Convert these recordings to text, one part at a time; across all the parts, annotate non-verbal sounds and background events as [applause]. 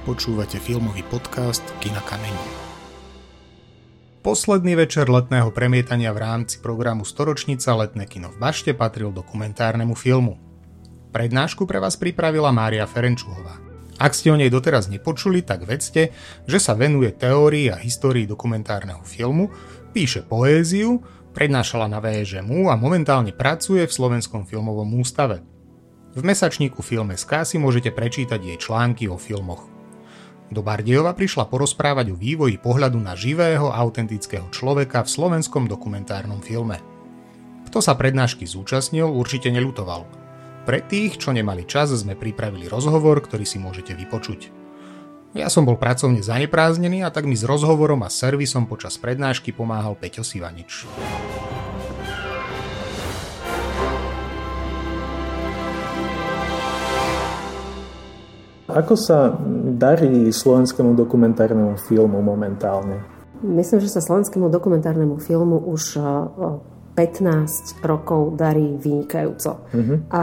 Počúvate filmový podcast Kina Kameň. Posledný večer letného premietania v rámci programu Storočnica Letné kino v Bašte patril dokumentárnemu filmu. Prednášku pre vás pripravila Mária Ferenčuhová. Ak ste o nej doteraz nepočuli, tak vedzte, že sa venuje teórii a histórii dokumentárneho filmu, píše poéziu, prednášala na VŽMU a momentálne pracuje v Slovenskom filmovom ústave. V mesačníku Film.sk si môžete prečítať jej články o filmoch. Do Bardejova prišla porozprávať o vývoji pohľadu na živého, autentického človeka v slovenskom dokumentárnom filme. Kto sa prednášky zúčastnil, určite nelutoval. Pre tých, čo nemali čas, sme pripravili rozhovor, ktorý si môžete vypočuť. Ja som bol pracovne zanepráznený a tak mi s rozhovorom a servisom počas prednášky pomáhal Peťo Sivanič. Ako sa darí slovenskému dokumentárnemu filmu momentálne? Myslím, že sa slovenskému dokumentárnemu filmu už 15 rokov darí vynikajúco. Uh-huh. A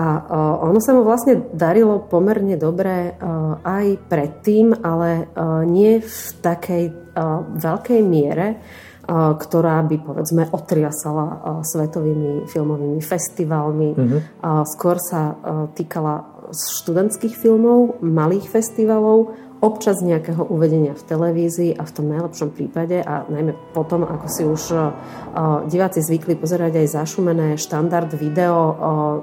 ono sa mu vlastne darilo pomerne dobre aj predtým, ale nie v takej veľkej miere, ktorá by povedzme otriasala svetovými filmovými festivalmi. Uh-huh. Skôr sa týkala študentských filmov, malých festivalov, občas nejakého uvedenia v televízii a v tom najlepšom prípade a najmä potom, ako si už uh, diváci zvykli pozerať aj zašumené štandard video uh,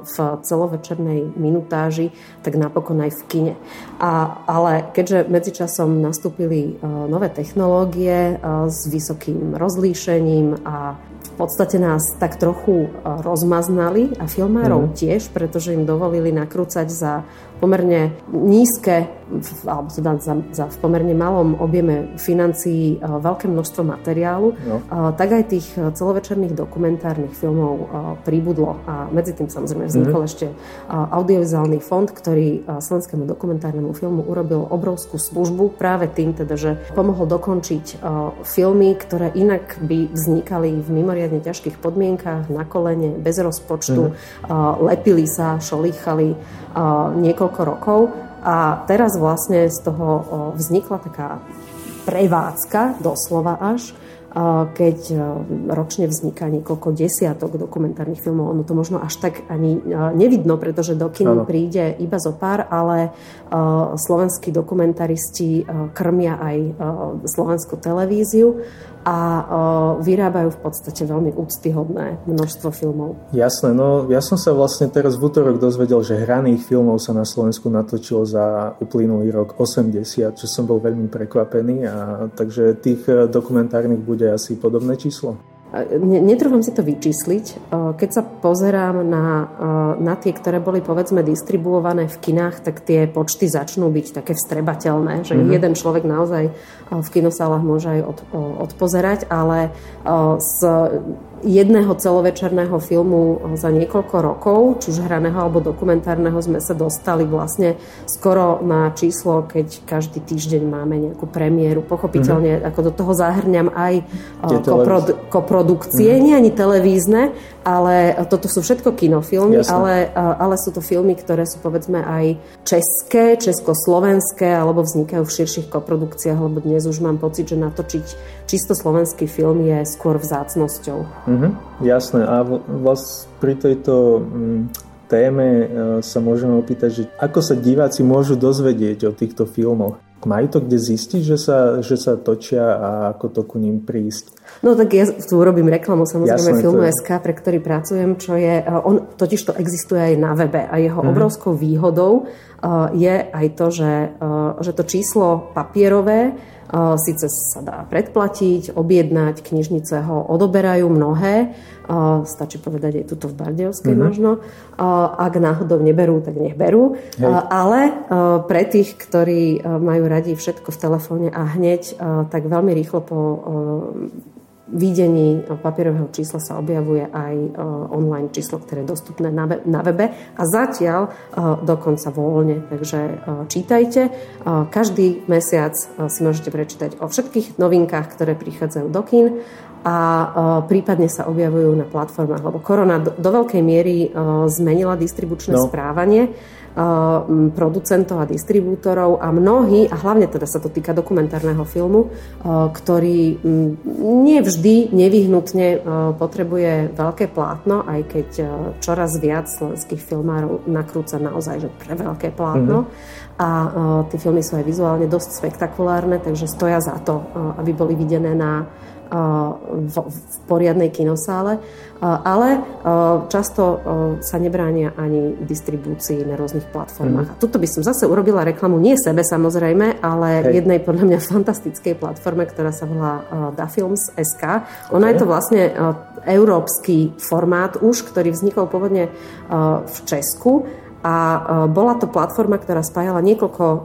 v celovečernej minutáži, tak napokon aj v kine. A, ale keďže medzičasom nastúpili uh, nové technológie s vysokým rozlíšením a v podstate nás tak trochu rozmaznali a filmárov mm. tiež, pretože im dovolili nakrúcať za pomerne nízke, alebo teda za, za v pomerne malom objeme financií veľké množstvo materiálu, no. tak aj tých celovečerných dokumentárnych filmov pribudlo. A medzi tým samozrejme vznikol mm. ešte audiovizuálny fond, ktorý slovenskému dokumentárnemu filmu urobil obrovskú službu práve tým, teda, že pomohol dokončiť filmy, ktoré inak by vznikali v mimoriadne ťažkých podmienkách, na kolene, bez rozpočtu, mm. lepili sa, šolíchali niekoľko rokov. A teraz vlastne z toho vznikla taká prevádzka, doslova až, keď ročne vzniká niekoľko desiatok dokumentárnych filmov. Ono to možno až tak ani nevidno, pretože do kin príde iba zo pár, ale slovenskí dokumentaristi krmia aj slovenskú televíziu a vyrábajú v podstate veľmi úctyhodné množstvo filmov. Jasné, no ja som sa vlastne teraz v útorok dozvedel, že hraných filmov sa na Slovensku natočilo za uplynulý rok 80, čo som bol veľmi prekvapený a takže tých e, dokumentárnych bude asi podobné číslo. Netrúfam si to vyčísliť. Keď sa pozerám na, na tie, ktoré boli povedzme distribuované v kinách, tak tie počty začnú byť také vstrebateľné, že mm-hmm. jeden človek naozaj v kinosálach môže aj od, odpozerať, ale s jedného celovečerného filmu za niekoľko rokov, či už hraného alebo dokumentárneho, sme sa dostali vlastne skoro na číslo, keď každý týždeň máme nejakú premiéru. Pochopiteľne, mm-hmm. ako do toho zahrňam aj koprodu- koprodukcie, mm-hmm. nie ani televízne, ale toto sú všetko kinofilmy, ale, ale sú to filmy, ktoré sú povedzme aj české, československé, alebo vznikajú v širších koprodukciách, lebo dnes už mám pocit, že natočiť čisto slovenský film je skôr vzácnosťou. Mm-hmm, jasné. A vlastne pri tejto mm, téme e, sa môžeme opýtať, že ako sa diváci môžu dozvedieť o týchto filmoch? Majú to kde zistiť, že sa, že sa točia a ako to ku ním prísť? No tak ja tu urobím reklamu samozrejme Jasné, filmu je... SK, pre ktorý pracujem, čo je, e, on totiž to existuje aj na webe a jeho mm-hmm. obrovskou výhodou uh, je aj to, že, že to číslo papierové Sice sa dá predplatiť, objednať, knižnice ho odoberajú mnohé, stačí povedať aj tuto v Bardejovskej mm-hmm. možno. Ak náhodou neberú, tak nech berú. Hej. Ale pre tých, ktorí majú radi všetko v telefóne a hneď, tak veľmi rýchlo po videní papierového čísla sa objavuje aj e, online číslo, ktoré je dostupné na webe a zatiaľ e, dokonca voľne. Takže e, čítajte. Každý mesiac si môžete prečítať o všetkých novinkách, ktoré prichádzajú do kín a prípadne sa objavujú na platformách, lebo korona do, do veľkej miery zmenila distribučné no. správanie producentov a distribútorov a mnohí, a hlavne teda sa to týka dokumentárneho filmu, ktorý nie vždy nevyhnutne potrebuje veľké plátno, aj keď čoraz viac slovenských filmárov nakrúca naozaj že pre veľké plátno. Mm-hmm a tie filmy sú aj vizuálne dosť spektakulárne, takže stoja za to, aby boli videné na v, v poriadnej kinosále, ale často sa nebránia ani distribúcii na rôznych platformách. Mm. A tuto by som zase urobila reklamu nie sebe samozrejme, ale Hej. jednej podľa mňa fantastickej platforme, ktorá sa volá DaFilms.sk. Okay. Ona je to vlastne európsky formát už, ktorý vznikol pôvodne v Česku a e, bola to platforma, ktorá spájala niekoľko e,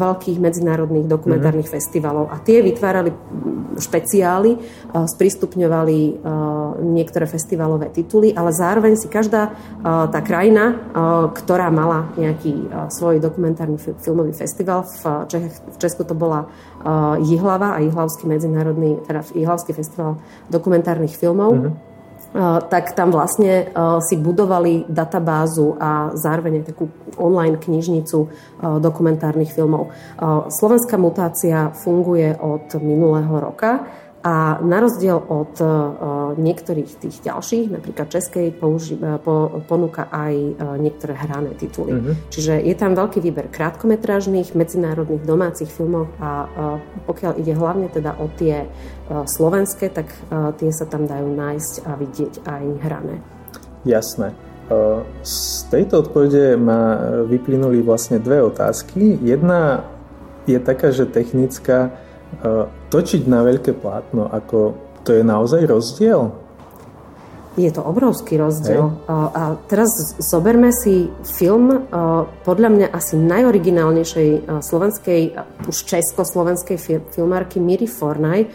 veľkých medzinárodných dokumentárnych mm-hmm. festivalov. A tie vytvárali špeciály, e, sprístupňovali niektoré festivalové tituly, ale zároveň si každá tá krajina, ktorá mala nejaký svoj dokumentárny filmový festival, v, Čech, v Česku to bola Jihlava a Jihlavský medzinárodný, teda Jihlavský festival dokumentárnych filmov, mm-hmm tak tam vlastne si budovali databázu a zároveň aj takú online knižnicu dokumentárnych filmov. Slovenská mutácia funguje od minulého roka a na rozdiel od uh, niektorých tých ďalších, napríklad Českej, použi- e, po, ponúka aj uh, niektoré hrané tituly. Uh-huh. Čiže je tam veľký výber krátkometrážnych, medzinárodných, domácich filmov a pokiaľ ide hlavne teda o tie slovenské, tak tie sa tam dajú nájsť a vidieť aj hrané. Jasné. Z tejto odpovede ma vyplynuli vlastne dve otázky. Jedna je taká, že technická, točiť na veľké plátno, ako to je naozaj rozdiel? Je to obrovský rozdiel. Hej. A teraz zoberme si film podľa mňa asi najoriginálnejšej slovenskej, už československej filmárky Miri Fornaj,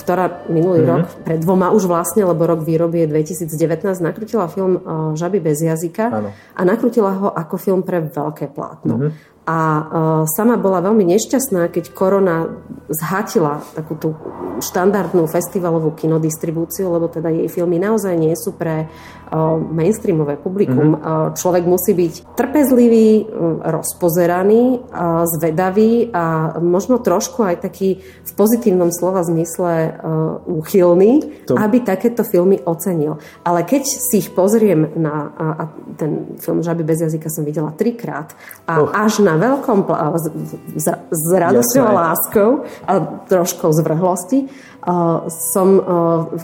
ktorá minulý mm-hmm. rok, pred dvoma už vlastne, lebo rok výroby je 2019, nakrutila film Žaby bez jazyka ano. a nakrutila ho ako film pre veľké plátno. Mm-hmm. A uh, sama bola veľmi nešťastná, keď korona zhatila takú tú štandardnú festivalovú kinodistribúciu, lebo teda jej filmy naozaj nie sú pre uh, mainstreamové publikum. Mm-hmm. Človek musí byť trpezlivý, rozpozeraný, zvedavý a možno trošku aj taký v pozitívnom slova zmysle úchylný, to... aby takéto filmy ocenil. Ale keď si ich pozriem na, a ten film Žaby bez jazyka som videla trikrát a oh. až na veľkom pl- s, s, radosťou a láskou a troškou zvrhlosti uh, som uh,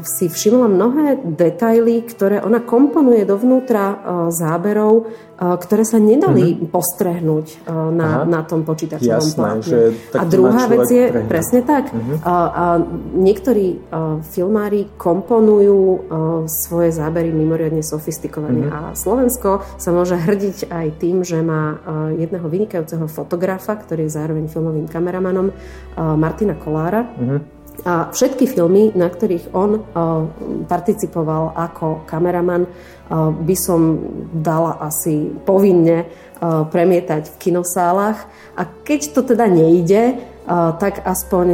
si všimla mnohé detaily, ktoré ona komponuje dovnútra uh, záberov, uh, ktoré sa nedali mm-hmm. postrehnúť uh, na, na tom počítačovom plátne. A druhá vec je, prehľad. presne tak, mm-hmm. uh, a niektorí uh, filmári komponujú uh, svoje zábery mimoriadne sofistikovane mm-hmm. a Slovensko sa môže hrdiť aj tým, že má uh, jedného vynikajúceho fotografa, ktorý je zároveň filmovým kameramanom, Martina Kolára, mm-hmm a všetky filmy, na ktorých on participoval ako kameraman, by som dala asi povinne premietať v kinosálach. A keď to teda nejde, tak aspoň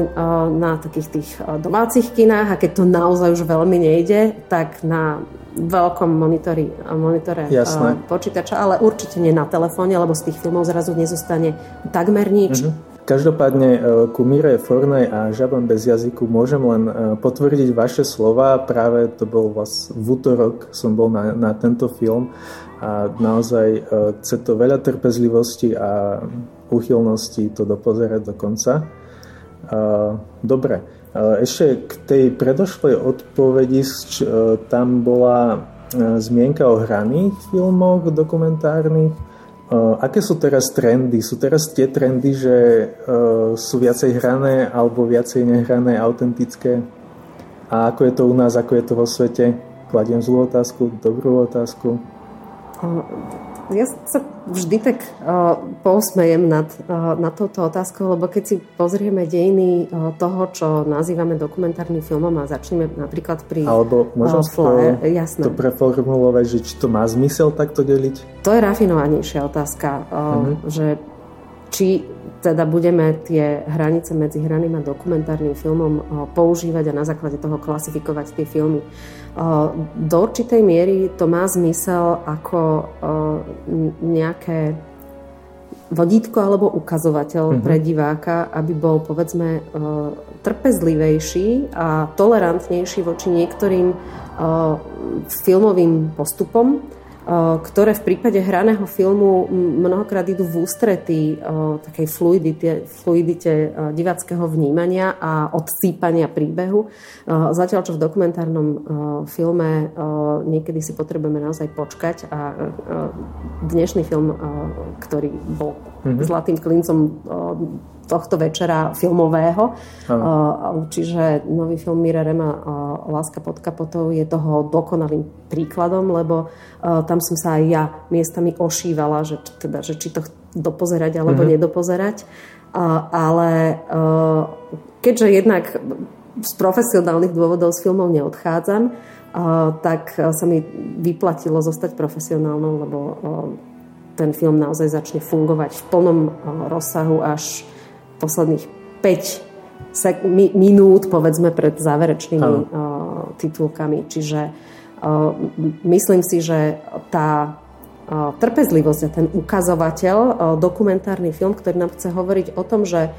na takých tých domácich kinách a keď to naozaj už veľmi nejde, tak na veľkom monitori, monitore Jasné. počítača, ale určite nie na telefóne, lebo z tých filmov zrazu nezostane takmer nič. Mm-hmm. Každopádne e, ku Mire Fornej a Žabom bez jazyku môžem len e, potvrdiť vaše slova. Práve to bol vás v útorok som bol na, na tento film a naozaj e, chce to veľa trpezlivosti a uchylnosti to dopozerať do konca. Dobre, ešte k tej predošlej odpovedi, tam bola zmienka o hraných filmoch dokumentárnych Aké sú teraz trendy? Sú teraz tie trendy, že sú viacej hrané alebo viacej nehrané, autentické? A ako je to u nás, ako je to vo svete? Kladiem zlú otázku, dobrú otázku. Ja sa vždy tak uh, pousmejem nad, uh, nad touto otázkou, lebo keď si pozrieme dejiny uh, toho, čo nazývame dokumentárnym filmom a začneme napríklad pri Alebo môžem uh, flyer, to, jasné. to preformulovať, že či to má zmysel takto deliť? To je rafinovanejšia otázka, uh, uh-huh. že či teda budeme tie hranice medzi hraným a dokumentárnym filmom používať a na základe toho klasifikovať tie filmy. do určitej miery to má zmysel ako nejaké vodítko alebo ukazovateľ uh-huh. pre diváka, aby bol povedzme trpezlivejší a tolerantnejší voči niektorým filmovým postupom, ktoré v prípade hraného filmu mnohokrát idú v ústretí takej fluidite, fluidite divackého vnímania a odsýpania príbehu. Zatiaľ, čo v dokumentárnom filme niekedy si potrebujeme naozaj počkať a dnešný film, ktorý bol mm-hmm. zlatým klincom tohto večera filmového. Ano. Čiže nový film Mira Rema Láska pod kapotou je toho dokonalým príkladom, lebo tam som sa aj ja miestami ošívala, že, teda, že či to dopozerať alebo mm-hmm. nedopozerať. Ale keďže jednak z profesionálnych dôvodov z filmov neodchádzam, tak sa mi vyplatilo zostať profesionálnou, lebo ten film naozaj začne fungovať v plnom rozsahu až posledných 5 sek- mi- minút, povedzme, pred záverečnými uh, titulkami. Čiže uh, myslím si, že tá uh, trpezlivosť a ten ukazovateľ, uh, dokumentárny film, ktorý nám chce hovoriť o tom, že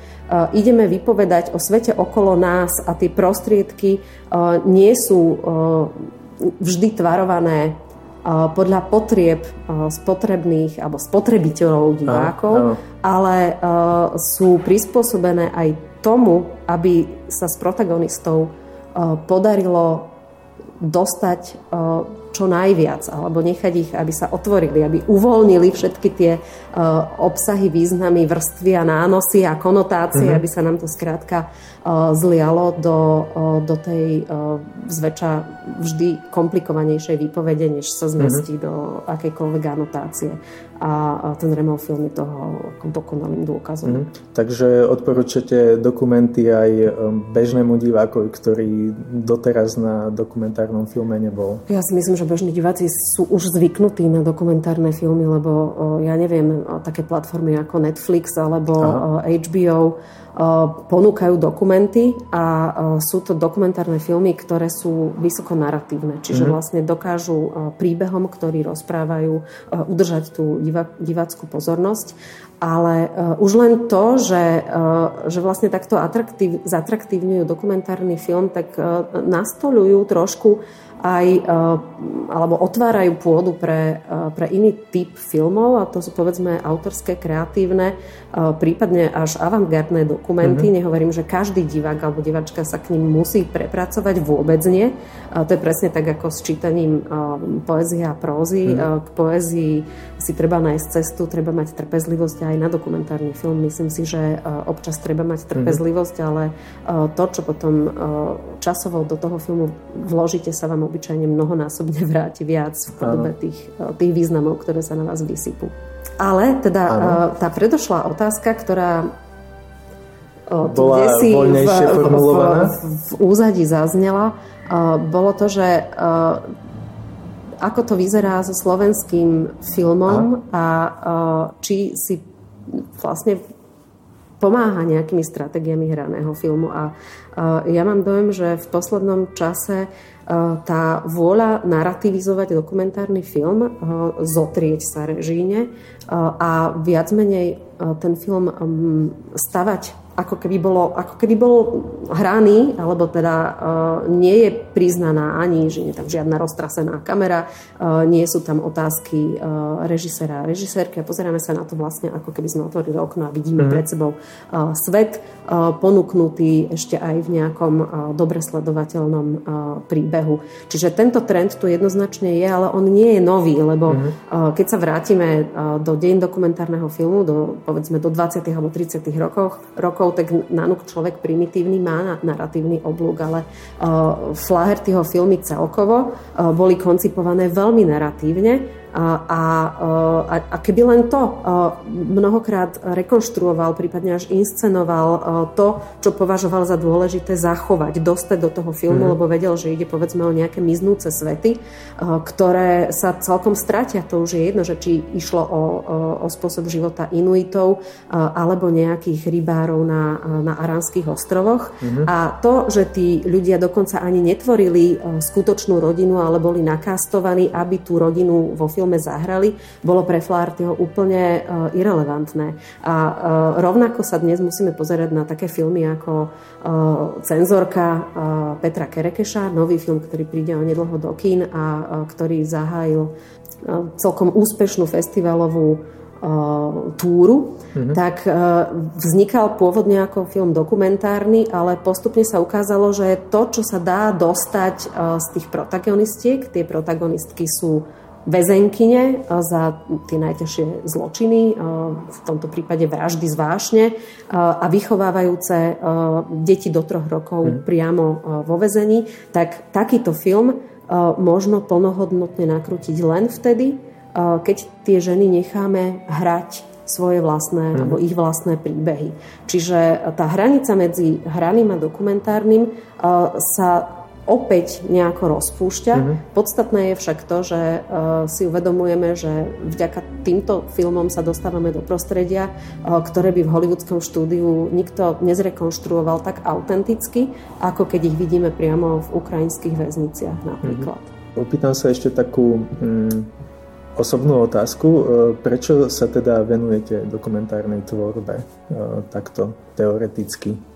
ideme vypovedať o svete okolo nás a tie prostriedky nie sú vždy tvarované podľa potrieb spotrebných alebo spotrebiteľov divákov, áno, áno. ale sú prispôsobené aj tomu, aby sa s protagonistov podarilo dostať čo najviac, alebo nechať ich, aby sa otvorili, aby uvoľnili všetky tie uh, obsahy, významy, vrstvy a nánosy a konotácie, mm-hmm. aby sa nám to skrátka zlialo do, uh, do tej uh, zväčša vždy komplikovanejšej výpovede, než sa zmestí mm-hmm. do akejkoľvek anotácie a ten Remov film je toho dokonalým dôkazom. Mm. Takže odporúčate dokumenty aj bežnému divákovi, ktorý doteraz na dokumentárnom filme nebol? Ja si myslím, že bežní diváci sú už zvyknutí na dokumentárne filmy, lebo ja neviem, také platformy ako Netflix alebo Aha. HBO ponúkajú dokumenty a sú to dokumentárne filmy, ktoré sú vysoko narratívne, čiže mm-hmm. vlastne dokážu príbehom, ktorí rozprávajú, udržať tú diváckú pozornosť. Ale už len to, že, že vlastne takto atraktív, zatraktívňujú dokumentárny film, tak nastolujú trošku aj, eh, alebo otvárajú pôdu pre, eh, pre iný typ filmov a to sú povedzme autorské, kreatívne, eh, prípadne až avantgardné dokumenty. Mm-hmm. Nehovorím, že každý divák alebo divačka sa k ním musí prepracovať, vôbec nie. To je presne tak ako s čítaním poézie a prózy. Mm-hmm. K poézii si treba nájsť cestu, treba mať trpezlivosť aj na dokumentárny film. Myslím si, že občas treba mať mhm. trpezlivosť, ale to, čo potom časovo do toho filmu vložíte, sa vám obyčajne mnohonásobne [laughs] vráti viac v podobe tých, tých významov, ktoré sa na vás vysypú. Ale teda ano. Tá predošlá otázka, ktorá bola si v, v, v, v úzadí zaznela, bolo to, že ako to vyzerá so slovenským filmom a, a či si vlastne pomáha nejakými stratégiami hraného filmu. A ja mám dojem, že v poslednom čase tá vôľa narativizovať dokumentárny film, zotrieť sa režíne a viac menej ten film stavať ako keby, bolo, ako keby bol hraný, alebo teda uh, nie je priznaná ani, že nie je tam žiadna roztrasená kamera, uh, nie sú tam otázky uh, režisera a režisérky a pozeráme sa na to vlastne, ako keby sme otvorili okno a vidíme mm-hmm. pred sebou uh, svet uh, ponúknutý ešte aj v nejakom uh, dobre sledovateľnom uh, príbehu. Čiže tento trend tu jednoznačne je, ale on nie je nový, lebo mm-hmm. uh, keď sa vrátime uh, do deň dokumentárneho filmu, do, povedzme do 20. alebo 30. rokov, rokov rokov, tak nanúk človek primitívny má narratívny oblúk, ale uh, Flahertyho filmy celkovo uh, boli koncipované veľmi narratívne a, a, a keby len to mnohokrát rekonštruoval, prípadne až inscenoval to, čo považoval za dôležité zachovať, dostať do toho filmu, mm. lebo vedel, že ide povedzme o nejaké miznúce svety, ktoré sa celkom stratia. To už je jedno, že či išlo o, o, o spôsob života Inuitov alebo nejakých rybárov na, na Aránskych ostrovoch. Mm. A to, že tí ľudia dokonca ani netvorili skutočnú rodinu, ale boli nakastovaní, aby tú rodinu vo filme zahrali, bolo pre Flahertyho úplne uh, irrelevantné. A uh, rovnako sa dnes musíme pozerať na také filmy ako uh, Cenzorka Petra Kerekeša, nový film, ktorý príde o nedlho do kín a ktorý zahájil celkom úspešnú festivalovú túru, mm-hmm. tak vznikal pôvodne ako film dokumentárny, ale postupne sa ukázalo, že to, čo sa dá dostať z tých protagonistiek, tie protagonistky sú väzenkyne za tie najťažšie zločiny, v tomto prípade vraždy z vášne a vychovávajúce deti do troch rokov mm. priamo vo väzení, tak takýto film možno plnohodnotne nakrútiť len vtedy, keď tie ženy necháme hrať svoje vlastné, mm. alebo ich vlastné príbehy. Čiže tá hranica medzi hraným a dokumentárnym sa opäť nejako rozpúšťa. Mm-hmm. Podstatné je však to, že uh, si uvedomujeme, že vďaka týmto filmom sa dostávame do prostredia, uh, ktoré by v hollywoodskom štúdiu nikto nezrekonštruoval tak autenticky, ako keď ich vidíme priamo v ukrajinských väzniciach napríklad. Mm-hmm. Opýtam sa ešte takú mm, osobnú otázku. Uh, prečo sa teda venujete dokumentárnej tvorbe takto teoreticky?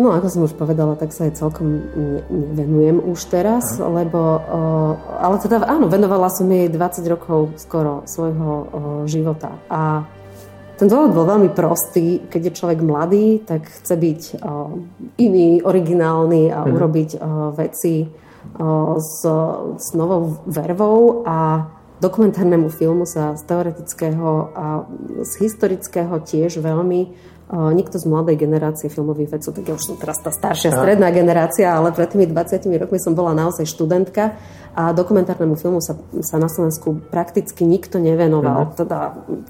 No, ako som už povedala, tak sa aj celkom nevenujem už teraz, Aha. lebo, ale teda áno, venovala som jej 20 rokov skoro svojho života. A ten dôvod bol veľmi prostý. Keď je človek mladý, tak chce byť iný, originálny a mhm. urobiť veci s, s novou vervou a dokumentárnemu filmu sa z teoretického a z historického tiež veľmi nikto z mladej generácie filmových vedcov, tak ja už som teraz tá staršia stredná generácia, ale pred tými 20 rokmi som bola naozaj študentka a dokumentárnemu filmu sa, sa na Slovensku prakticky nikto nevenoval, uh-huh. teda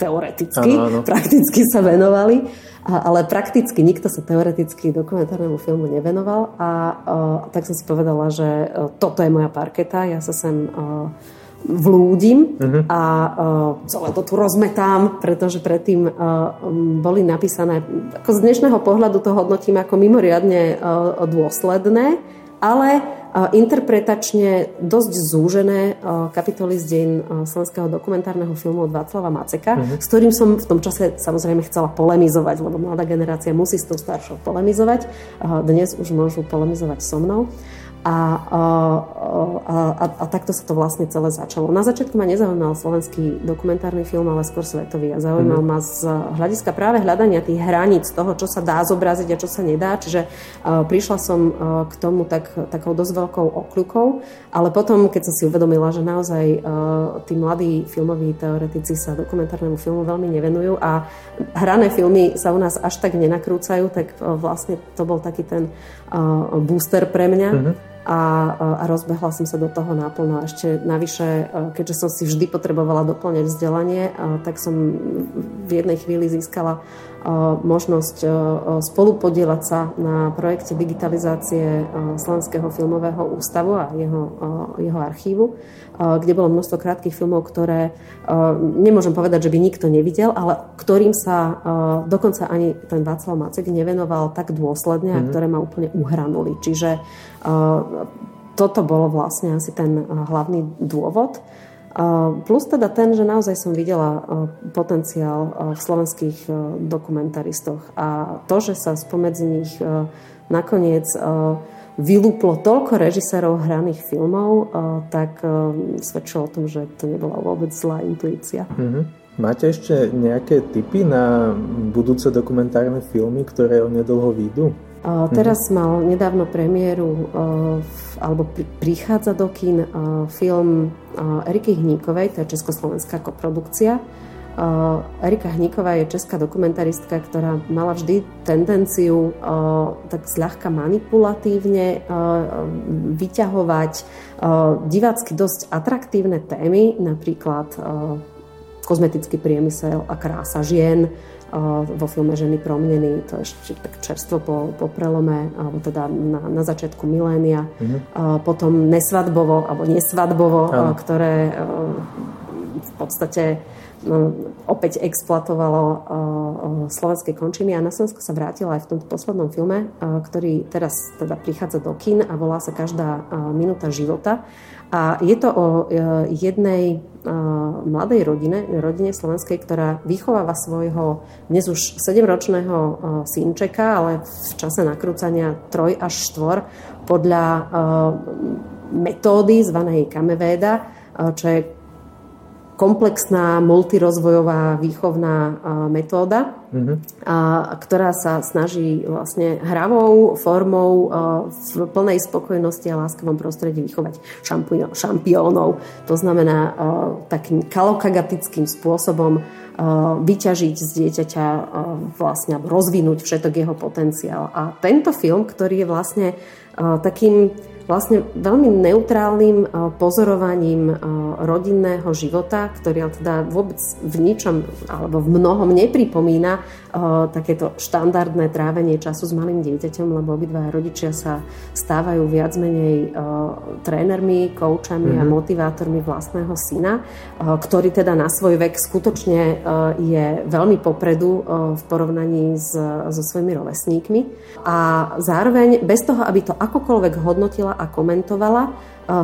teoreticky, ano, ano. prakticky sa venovali, a, ale prakticky nikto sa teoreticky dokumentárnemu filmu nevenoval a, a tak som si povedala, že e, toto je moja parketa, ja sa sem a, e, vlúdim uh-huh. a uh, celé to tu rozmetám, pretože predtým uh, boli napísané, ako z dnešného pohľadu to hodnotím ako mimoriadne uh, dôsledné, ale uh, interpretačne dosť zúžené uh, kapitoly z deň uh, slovenského dokumentárneho filmu od Václava Maceka, uh-huh. s ktorým som v tom čase samozrejme chcela polemizovať, lebo mladá generácia musí s tou staršou polemizovať. Uh, dnes už môžu polemizovať so mnou. A, a, a, a takto sa to vlastne celé začalo. Na začiatku ma nezaujímal slovenský dokumentárny film, ale skôr svetový. A zaujímal mm-hmm. ma z hľadiska práve hľadania tých hraníc toho, čo sa dá zobraziť a čo sa nedá. Čiže uh, prišla som uh, k tomu tak, takou dosť veľkou okľukou, ale potom, keď som si uvedomila, že naozaj uh, tí mladí filmoví teoretici sa dokumentárnemu filmu veľmi nevenujú a hrané filmy sa u nás až tak nenakrúcajú, tak uh, vlastne to bol taký ten uh, booster pre mňa. Mm-hmm a, a rozbehla som sa do toho naplno. Ešte navyše, e, keďže som si vždy potrebovala doplňať vzdelanie, e, tak som v jednej chvíli získala možnosť spolupodielať sa na projekte digitalizácie Slovenského filmového ústavu a jeho, jeho archívu, kde bolo množstvo krátkých filmov, ktoré nemôžem povedať, že by nikto nevidel, ale ktorým sa dokonca ani ten Václav Macek nevenoval tak dôsledne a mhm. ktoré ma úplne uhranuli. Čiže toto bolo vlastne asi ten hlavný dôvod. Plus teda ten, že naozaj som videla potenciál v slovenských dokumentaristoch a to, že sa spomedzi nich nakoniec vylúplo toľko režisérov hraných filmov, tak svedčilo o tom, že to nebola vôbec zlá intuícia. Mm-hmm. Máte ešte nejaké tipy na budúce dokumentárne filmy, ktoré onedlho výjdu? Teraz mal nedávno premiéru, alebo prichádza do kín film Eriky Hníkovej, to je československá koprodukcia, Erika Hníková je česká dokumentaristka, ktorá mala vždy tendenciu tak zľahka manipulatívne vyťahovať divácky dosť atraktívne témy, napríklad kozmetický priemysel a krása žien, vo filme Ženy promenení, to ešte tak čerstvo po, po prelome, alebo teda na, na začiatku milénia. Mm-hmm. Potom Nesvadbovo, alebo Nesvadbovo, mm. ktoré v podstate opäť exploatovalo slovenské končiny a na Slovensko sa vrátila aj v tomto poslednom filme, ktorý teraz teda prichádza do kin a volá sa Každá minúta života. A je to o jednej mladej rodine, rodine slovenskej, ktorá vychováva svojho dnes už 7-ročného e, synčeka, ale v čase nakrúcania 3 až 4 podľa metódy zvanej Kamevéda, čo je komplexná multirozvojová výchovná metóda, mm-hmm. ktorá sa snaží vlastne hravou formou v plnej spokojnosti a láskavom prostredí vychovať šampiónov. To znamená takým kalokagatickým spôsobom vyťažiť z dieťaťa vlastne rozvinúť všetok jeho potenciál. A tento film, ktorý je vlastne takým vlastne veľmi neutrálnym eh, pozorovaním eh, rodinného života, ktorý teda vôbec v ničom alebo v mnohom nepripomína eh, takéto štandardné trávenie času s malým dieťaťom, lebo obidva rodičia sa stávajú viac menej trénermi, koučami mm-hmm. a mhm. motivátormi vlastného syna, ktorý teda na svoj vek skutočne je veľmi popredu v porovnaní s, so svojimi rovesníkmi. A zároveň bez toho, aby to akokoľvek hodnotila a komentovala, e,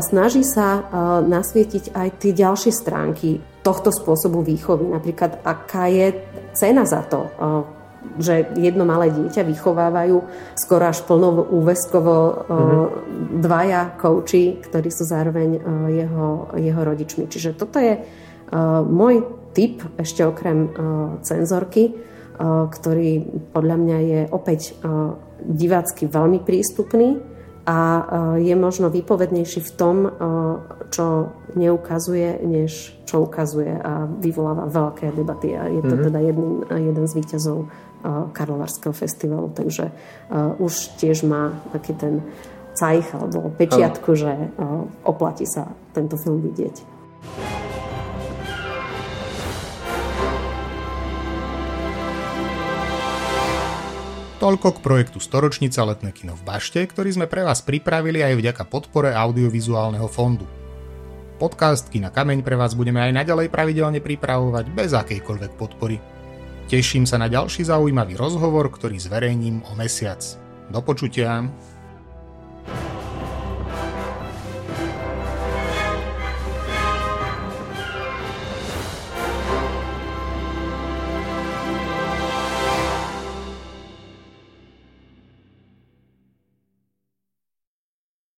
snaží sa e, nasvietiť aj tie ďalšie stránky tohto spôsobu výchovy. Napríklad, aká je cena za to, e, že jedno malé dieťa vychovávajú skoro až plnou úvestkovo mm-hmm. dvaja kouči, ktorí sú zároveň jeho, jeho rodičmi. Čiže toto je môj tip, ešte okrem cenzorky, ktorý podľa mňa je opäť divácky veľmi prístupný a e, je možno výpovednejší v tom, e, čo neukazuje, než čo ukazuje a vyvoláva veľké debaty a je to mm-hmm. teda jedným, jeden z výťazov e, Karlovarského festivalu, takže už tiež má taký ten cajch alebo pečiatku, že oplatí sa tento film vidieť. Toľko k projektu Storočnica letné kino v Bašte, ktorý sme pre vás pripravili aj vďaka podpore audiovizuálneho fondu. Podcast Kina Kameň pre vás budeme aj naďalej pravidelne pripravovať bez akejkoľvek podpory. Teším sa na ďalší zaujímavý rozhovor, ktorý zverejním o mesiac. Do počutia.